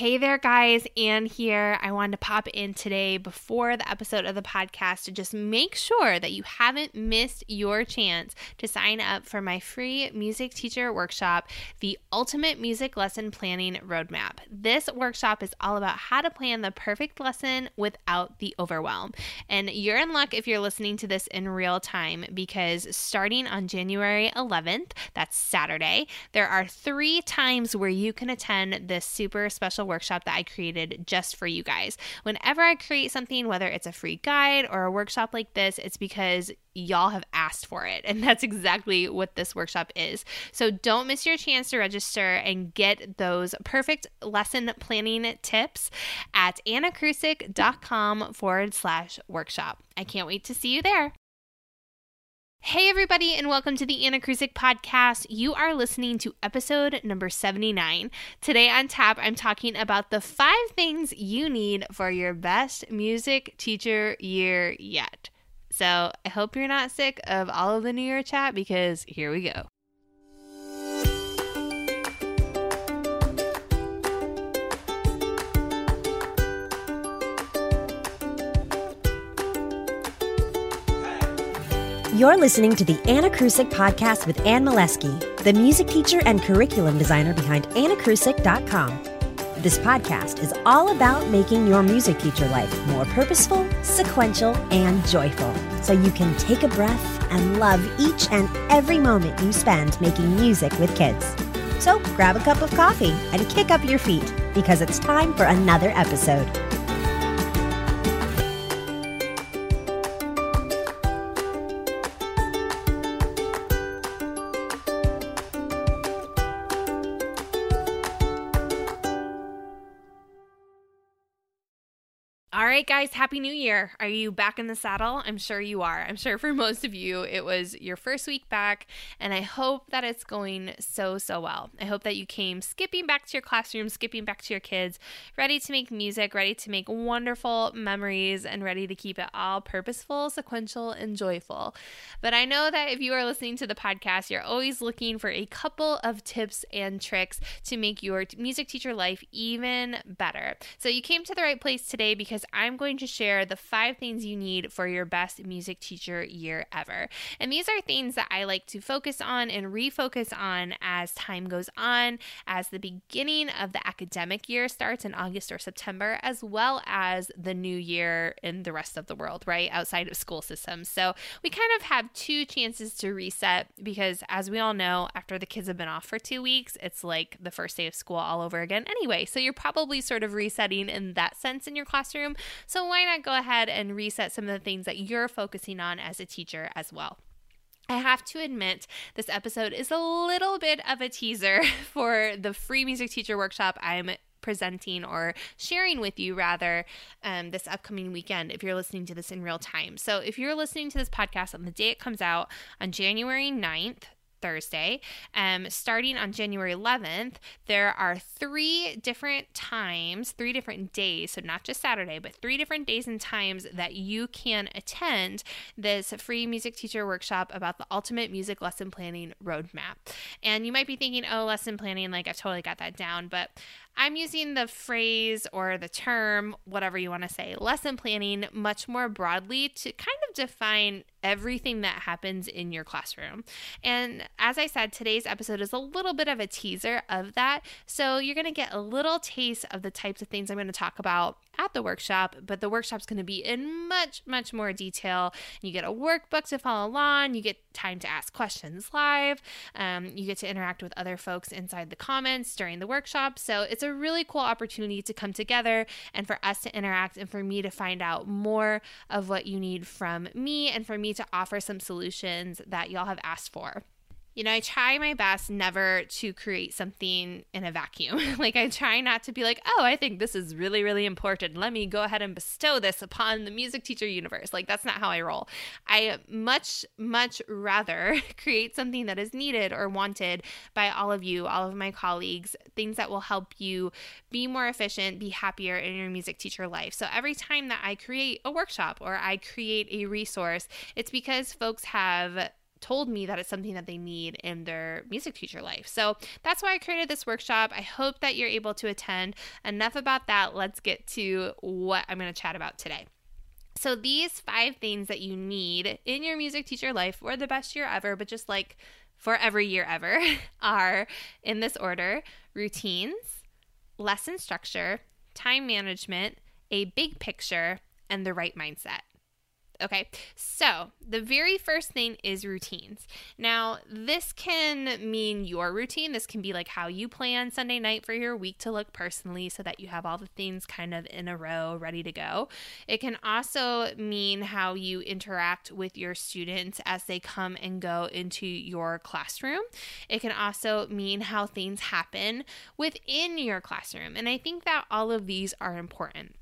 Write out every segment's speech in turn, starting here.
Hey there, guys. Anne here. I wanted to pop in today before the episode of the podcast to just make sure that you haven't missed your chance to sign up for my free music teacher workshop, the Ultimate Music Lesson Planning Roadmap. This workshop is all about how to plan the perfect lesson without the overwhelm. And you're in luck if you're listening to this in real time because starting on January 11th, that's Saturday, there are three times where you can attend this super special workshop that I created just for you guys. Whenever I create something, whether it's a free guide or a workshop like this, it's because y'all have asked for it. And that's exactly what this workshop is. So don't miss your chance to register and get those perfect lesson planning tips at anacrusic.com forward slash workshop. I can't wait to see you there. Hey, everybody, and welcome to the Anacrusic podcast. You are listening to episode number 79. Today on tap, I'm talking about the five things you need for your best music teacher year yet. So I hope you're not sick of all of the New Year chat because here we go. You're listening to the Anacrusic podcast with Anne Molesky, the music teacher and curriculum designer behind anacrusic.com. This podcast is all about making your music teacher life more purposeful, sequential, and joyful so you can take a breath and love each and every moment you spend making music with kids. So grab a cup of coffee and kick up your feet because it's time for another episode. Right, guys, Happy New Year. Are you back in the saddle? I'm sure you are. I'm sure for most of you, it was your first week back, and I hope that it's going so, so well. I hope that you came skipping back to your classroom, skipping back to your kids, ready to make music, ready to make wonderful memories, and ready to keep it all purposeful, sequential, and joyful. But I know that if you are listening to the podcast, you're always looking for a couple of tips and tricks to make your music teacher life even better. So you came to the right place today because I'm I'm going to share the five things you need for your best music teacher year ever. And these are things that I like to focus on and refocus on as time goes on, as the beginning of the academic year starts in August or September, as well as the new year in the rest of the world, right? Outside of school systems. So we kind of have two chances to reset because, as we all know, after the kids have been off for two weeks, it's like the first day of school all over again anyway. So you're probably sort of resetting in that sense in your classroom. So why not go ahead and reset some of the things that you're focusing on as a teacher as well? I have to admit, this episode is a little bit of a teaser for the free music teacher workshop I'm presenting or sharing with you rather um, this upcoming weekend if you're listening to this in real time. So if you're listening to this podcast on the day it comes out on January 9th, Thursday. Um, starting on January 11th, there are three different times, three different days, so not just Saturday, but three different days and times that you can attend this free music teacher workshop about the ultimate music lesson planning roadmap. And you might be thinking, oh, lesson planning, like I've totally got that down, but I'm using the phrase or the term, whatever you want to say, lesson planning much more broadly to kind of define everything that happens in your classroom. And as I said, today's episode is a little bit of a teaser of that. So you're going to get a little taste of the types of things I'm going to talk about at the workshop, but the workshop's going to be in much, much more detail. You get a workbook to follow along, you get time to ask questions live, um, you get to interact with other folks inside the comments during the workshop. So it's a really cool opportunity to come together and for us to interact and for me to find out more of what you need from me and for me to offer some solutions that y'all have asked for you know, I try my best never to create something in a vacuum. like, I try not to be like, oh, I think this is really, really important. Let me go ahead and bestow this upon the music teacher universe. Like, that's not how I roll. I much, much rather create something that is needed or wanted by all of you, all of my colleagues, things that will help you be more efficient, be happier in your music teacher life. So, every time that I create a workshop or I create a resource, it's because folks have told me that it's something that they need in their music teacher life. So that's why I created this workshop. I hope that you're able to attend. Enough about that. Let's get to what I'm going to chat about today. So, these five things that you need in your music teacher life for the best year ever, but just like for every year ever, are in this order routines, lesson structure, time management, a big picture, and the right mindset. Okay, so the very first thing is routines. Now, this can mean your routine. This can be like how you plan Sunday night for your week to look personally so that you have all the things kind of in a row ready to go. It can also mean how you interact with your students as they come and go into your classroom. It can also mean how things happen within your classroom. And I think that all of these are important.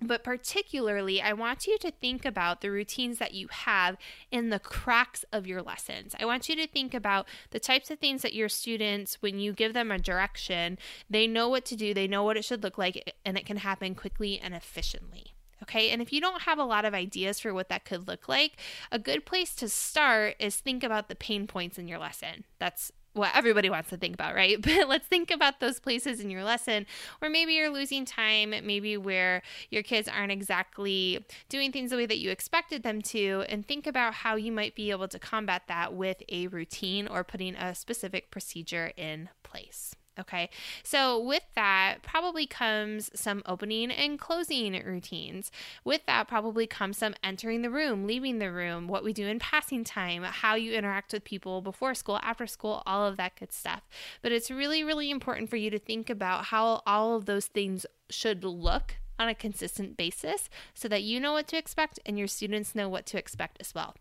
But particularly, I want you to think about the routines that you have in the cracks of your lessons. I want you to think about the types of things that your students, when you give them a direction, they know what to do, they know what it should look like, and it can happen quickly and efficiently. Okay, and if you don't have a lot of ideas for what that could look like, a good place to start is think about the pain points in your lesson. That's what everybody wants to think about, right? But let's think about those places in your lesson where maybe you're losing time, maybe where your kids aren't exactly doing things the way that you expected them to, and think about how you might be able to combat that with a routine or putting a specific procedure in place. Okay, so with that probably comes some opening and closing routines. With that probably comes some entering the room, leaving the room, what we do in passing time, how you interact with people before school, after school, all of that good stuff. But it's really, really important for you to think about how all of those things should look on a consistent basis so that you know what to expect and your students know what to expect as well.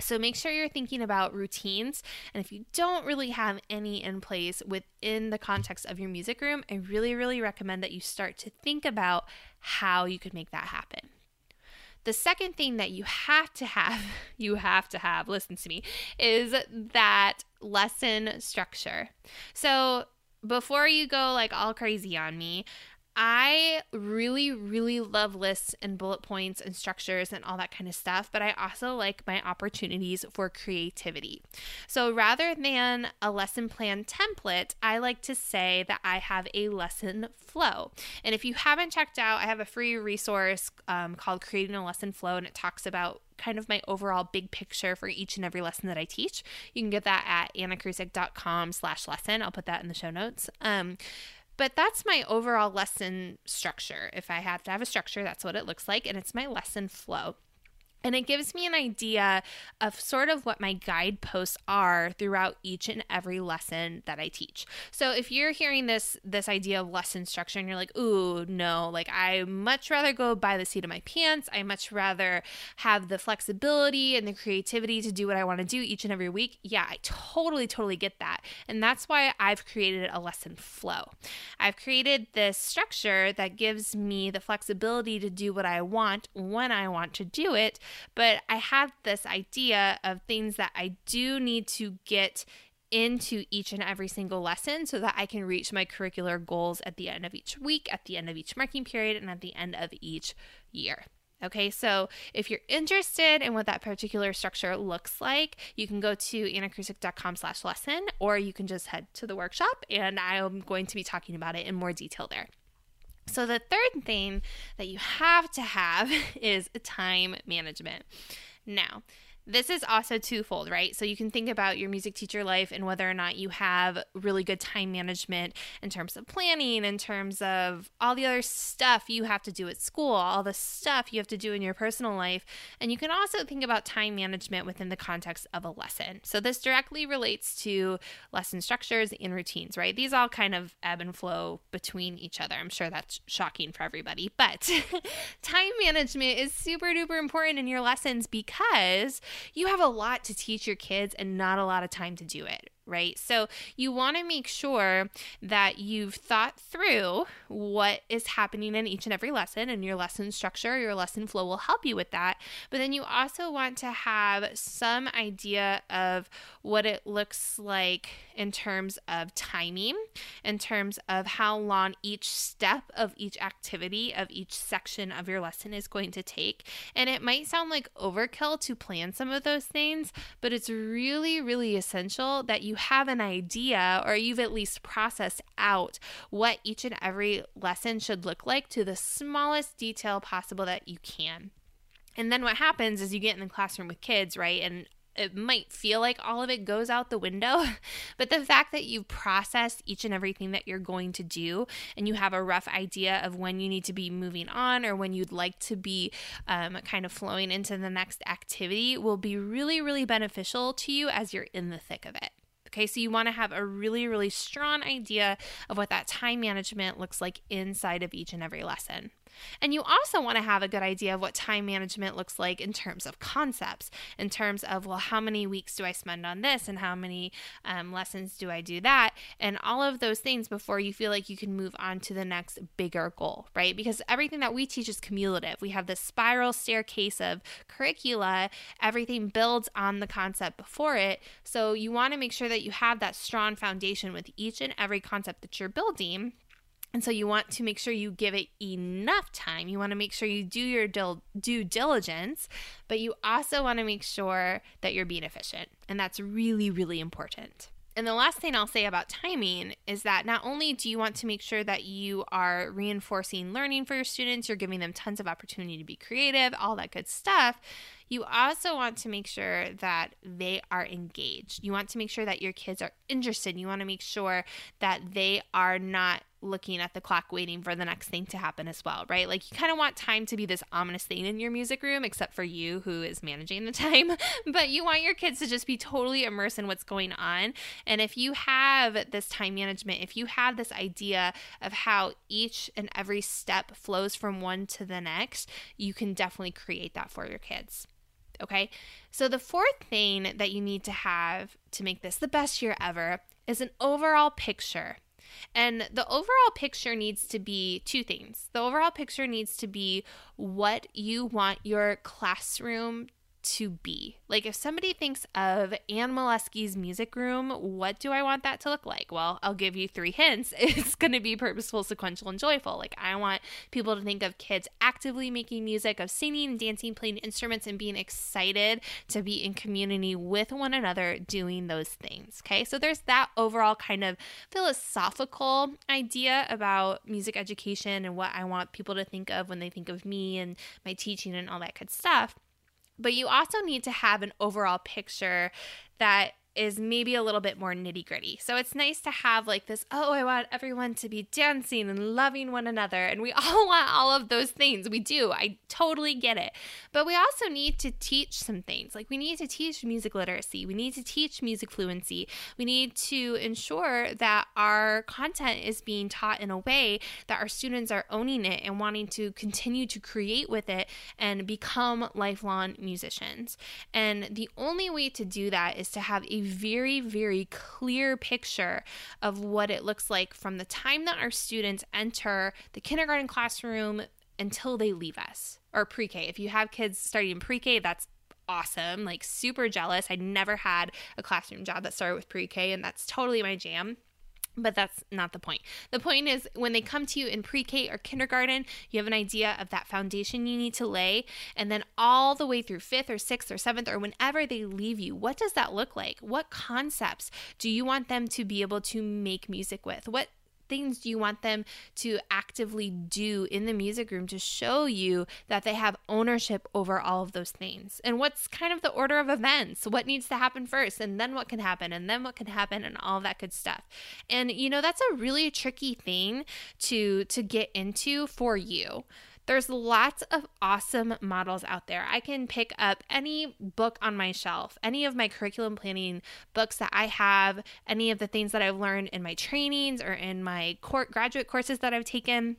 So make sure you're thinking about routines. And if you don't really have any in place within the context of your music room, I really, really recommend that you start to think about how you could make that happen. The second thing that you have to have, you have to have, listen to me, is that lesson structure. So before you go like all crazy on me, I really, really love lists and bullet points and structures and all that kind of stuff, but I also like my opportunities for creativity. So rather than a lesson plan template, I like to say that I have a lesson flow. And if you haven't checked out, I have a free resource um, called Creating a Lesson Flow, and it talks about kind of my overall big picture for each and every lesson that I teach. You can get that at anacrusic.com slash lesson. I'll put that in the show notes. Um, but that's my overall lesson structure. If I have to have a structure, that's what it looks like. And it's my lesson flow. And it gives me an idea of sort of what my guideposts are throughout each and every lesson that I teach. So if you're hearing this this idea of lesson structure and you're like, "Ooh, no, like I much rather go by the seat of my pants. I much rather have the flexibility and the creativity to do what I want to do each and every week." Yeah, I totally totally get that. And that's why I've created a lesson flow. I've created this structure that gives me the flexibility to do what I want when I want to do it but I have this idea of things that I do need to get into each and every single lesson so that I can reach my curricular goals at the end of each week, at the end of each marking period, and at the end of each year. Okay, so if you're interested in what that particular structure looks like, you can go to anacrusic.com slash lesson, or you can just head to the workshop and I'm going to be talking about it in more detail there. So, the third thing that you have to have is time management. Now, this is also twofold, right? So you can think about your music teacher life and whether or not you have really good time management in terms of planning, in terms of all the other stuff you have to do at school, all the stuff you have to do in your personal life. And you can also think about time management within the context of a lesson. So this directly relates to lesson structures and routines, right? These all kind of ebb and flow between each other. I'm sure that's shocking for everybody, but time management is super duper important in your lessons because you have a lot to teach your kids and not a lot of time to do it right? So you want to make sure that you've thought through what is happening in each and every lesson, and your lesson structure, your lesson flow will help you with that. But then you also want to have some idea of what it looks like in terms of timing, in terms of how long each step of each activity of each section of your lesson is going to take. And it might sound like overkill to plan some of those things, but it's really, really essential that you have an idea or you've at least processed out what each and every lesson should look like to the smallest detail possible that you can. And then what happens is you get in the classroom with kids, right? And it might feel like all of it goes out the window, but the fact that you've processed each and everything that you're going to do and you have a rough idea of when you need to be moving on or when you'd like to be um, kind of flowing into the next activity will be really, really beneficial to you as you're in the thick of it. Okay, so you want to have a really, really strong idea of what that time management looks like inside of each and every lesson. And you also want to have a good idea of what time management looks like in terms of concepts, in terms of, well, how many weeks do I spend on this and how many um, lessons do I do that? And all of those things before you feel like you can move on to the next bigger goal, right? Because everything that we teach is cumulative. We have this spiral staircase of curricula, everything builds on the concept before it. So you want to make sure that you have that strong foundation with each and every concept that you're building and so you want to make sure you give it enough time. You want to make sure you do your due diligence, but you also want to make sure that you're being efficient. And that's really, really important. And the last thing I'll say about timing is that not only do you want to make sure that you are reinforcing learning for your students, you're giving them tons of opportunity to be creative, all that good stuff, you also want to make sure that they are engaged. You want to make sure that your kids are interested. You want to make sure that they are not looking at the clock waiting for the next thing to happen as well, right? Like you kind of want time to be this ominous thing in your music room, except for you who is managing the time. but you want your kids to just be totally immersed in what's going on. And if you have this time management, if you have this idea of how each and every step flows from one to the next, you can definitely create that for your kids. Okay. So, the fourth thing that you need to have to make this the best year ever is an overall picture. And the overall picture needs to be two things. The overall picture needs to be what you want your classroom to be. Like if somebody thinks of Anne Molesky's music room, what do I want that to look like? Well, I'll give you three hints. It's going to be purposeful, sequential, and joyful. Like I want people to think of kids actively making music, of singing, dancing, playing instruments, and being excited to be in community with one another doing those things. Okay, so there's that overall kind of philosophical idea about music education and what I want people to think of when they think of me and my teaching and all that good stuff. But you also need to have an overall picture that is maybe a little bit more nitty gritty. So it's nice to have like this, oh, I want everyone to be dancing and loving one another. And we all want all of those things. We do. I totally get it. But we also need to teach some things. Like we need to teach music literacy, we need to teach music fluency. We need to ensure that our content is being taught in a way that our students are owning it and wanting to continue to create with it and become lifelong musicians. And the only way to do that is to have a very, very clear picture of what it looks like from the time that our students enter the kindergarten classroom until they leave us or pre K. If you have kids studying pre K, that's awesome. Like, super jealous. I never had a classroom job that started with pre K, and that's totally my jam. But that's not the point. The point is when they come to you in pre K or kindergarten, you have an idea of that foundation you need to lay. And then all the way through fifth or sixth or seventh or whenever they leave you, what does that look like? What concepts do you want them to be able to make music with? What things do you want them to actively do in the music room to show you that they have ownership over all of those things? And what's kind of the order of events? What needs to happen first, and then what can happen, and then what can happen, and all that good stuff. And you know, that's a really tricky thing to to get into for you. There's lots of awesome models out there. I can pick up any book on my shelf, any of my curriculum planning books that I have, any of the things that I've learned in my trainings or in my court graduate courses that I've taken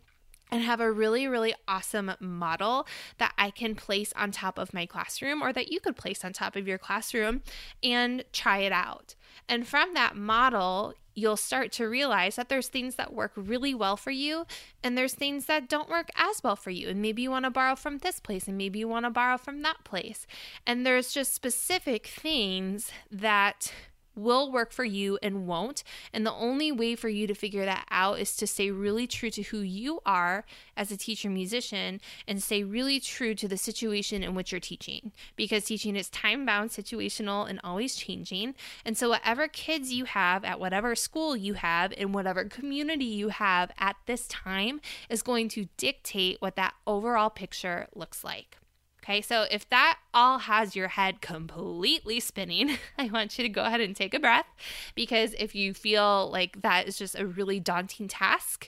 and have a really, really awesome model that I can place on top of my classroom or that you could place on top of your classroom and try it out. And from that model, you'll start to realize that there's things that work really well for you and there's things that don't work as well for you. And maybe you want to borrow from this place and maybe you want to borrow from that place. And there's just specific things that will work for you and won't. And the only way for you to figure that out is to stay really true to who you are as a teacher musician and stay really true to the situation in which you're teaching because teaching is time bound, situational, and always changing. And so, whatever kids you have at whatever school you have in whatever community you have at this time is going to dictate what that overall picture looks like. Okay, so if that all has your head completely spinning, I want you to go ahead and take a breath because if you feel like that is just a really daunting task,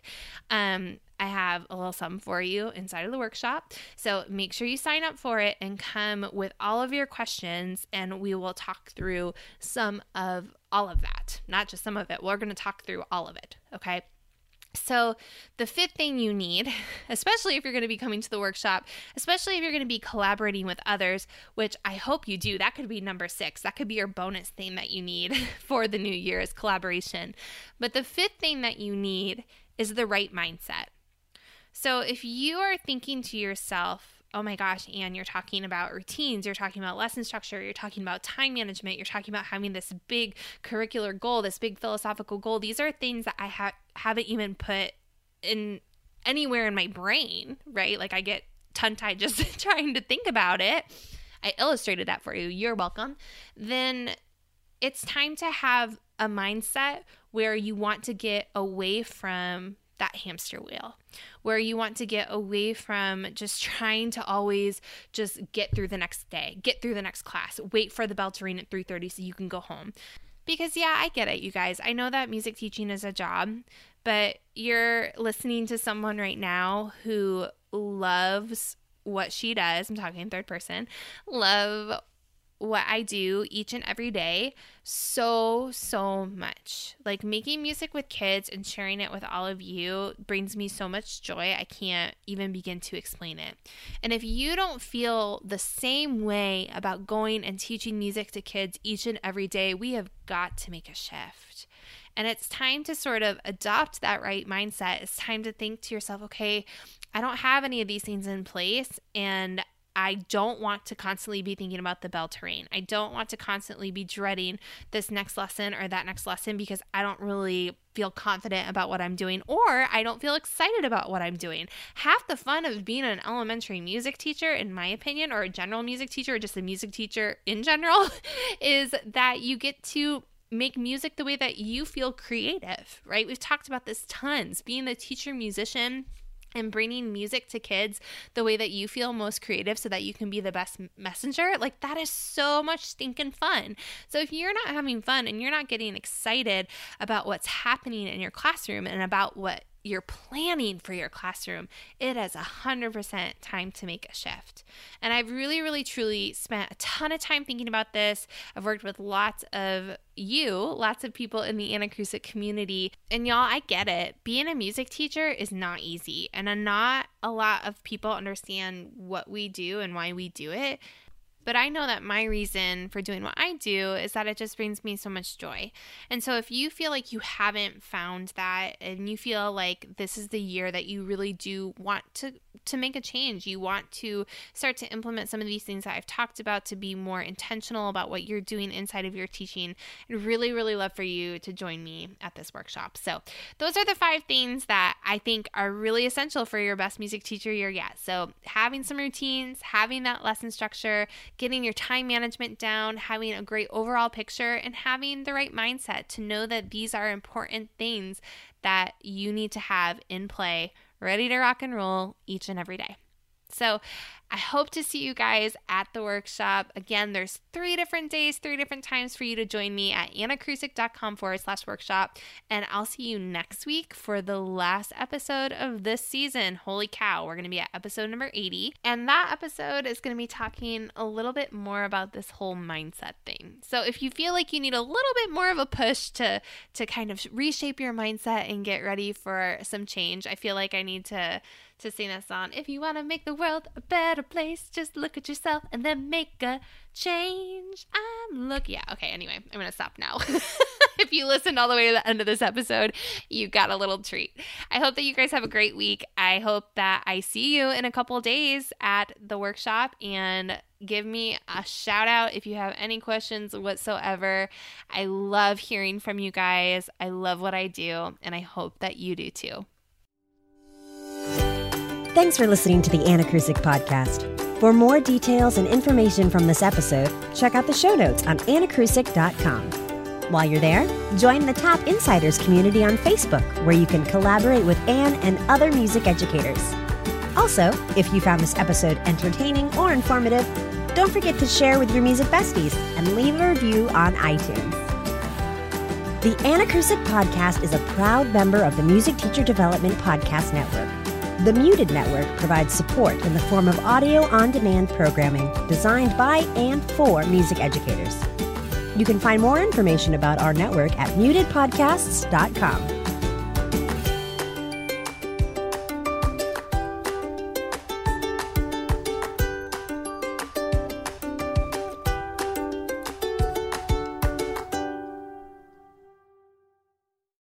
um, I have a little something for you inside of the workshop. So make sure you sign up for it and come with all of your questions, and we will talk through some of all of that. Not just some of it, we're going to talk through all of it. Okay. So, the fifth thing you need, especially if you're going to be coming to the workshop, especially if you're going to be collaborating with others, which I hope you do, that could be number six. That could be your bonus thing that you need for the new year is collaboration. But the fifth thing that you need is the right mindset. So, if you are thinking to yourself, oh my gosh, Anne, you're talking about routines, you're talking about lesson structure, you're talking about time management, you're talking about having this big curricular goal, this big philosophical goal. These are things that I ha- haven't even put in anywhere in my brain, right? Like I get tongue tied just trying to think about it. I illustrated that for you. You're welcome. Then it's time to have a mindset where you want to get away from that hamster wheel where you want to get away from just trying to always just get through the next day, get through the next class, wait for the bell to ring at 3:30 so you can go home. Because yeah, I get it, you guys. I know that music teaching is a job, but you're listening to someone right now who loves what she does. I'm talking third person. Love what I do each and every day so, so much. Like making music with kids and sharing it with all of you brings me so much joy. I can't even begin to explain it. And if you don't feel the same way about going and teaching music to kids each and every day, we have got to make a shift. And it's time to sort of adopt that right mindset. It's time to think to yourself, okay, I don't have any of these things in place and I don't want to constantly be thinking about the bell terrain. I don't want to constantly be dreading this next lesson or that next lesson because I don't really feel confident about what I'm doing or I don't feel excited about what I'm doing. Half the fun of being an elementary music teacher, in my opinion, or a general music teacher, or just a music teacher in general, is that you get to make music the way that you feel creative, right? We've talked about this tons. Being the teacher musician and bringing music to kids the way that you feel most creative so that you can be the best messenger, like that is so much stinking fun. So if you're not having fun and you're not getting excited about what's happening in your classroom and about what you're planning for your classroom, it it is 100% time to make a shift. And I've really, really, truly spent a ton of time thinking about this. I've worked with lots of you, lots of people in the Anacrusic community. And y'all, I get it. Being a music teacher is not easy, and not a lot of people understand what we do and why we do it. But I know that my reason for doing what I do is that it just brings me so much joy. And so if you feel like you haven't found that and you feel like this is the year that you really do want to to make a change, you want to start to implement some of these things that I've talked about to be more intentional about what you're doing inside of your teaching, I'd really really love for you to join me at this workshop. So, those are the five things that I think are really essential for your best music teacher year yet. So, having some routines, having that lesson structure, getting your time management down, having a great overall picture, and having the right mindset to know that these are important things that you need to have in play, ready to rock and roll each and every day. So, I hope to see you guys at the workshop. Again, there's three different days, three different times for you to join me at anacrusic.com forward slash workshop. And I'll see you next week for the last episode of this season. Holy cow, we're going to be at episode number 80. And that episode is going to be talking a little bit more about this whole mindset thing. So if you feel like you need a little bit more of a push to, to kind of reshape your mindset and get ready for some change, I feel like I need to to sing that song. If you want to make the world a better place, just look at yourself and then make a change. I'm look. Yeah. Okay. Anyway, I'm gonna stop now. if you listened all the way to the end of this episode, you got a little treat. I hope that you guys have a great week. I hope that I see you in a couple days at the workshop and give me a shout out if you have any questions whatsoever. I love hearing from you guys. I love what I do, and I hope that you do too. Thanks for listening to the Anacrusic podcast. For more details and information from this episode, check out the show notes on anacrusic.com. While you're there, join the TAP Insiders community on Facebook, where you can collaborate with Anne and other music educators. Also, if you found this episode entertaining or informative, don't forget to share with your music besties and leave a review on iTunes. The Anacrusic Podcast is a proud member of the Music Teacher Development Podcast Network. The Muted Network provides support in the form of audio on demand programming designed by and for music educators. You can find more information about our network at mutedpodcasts.com.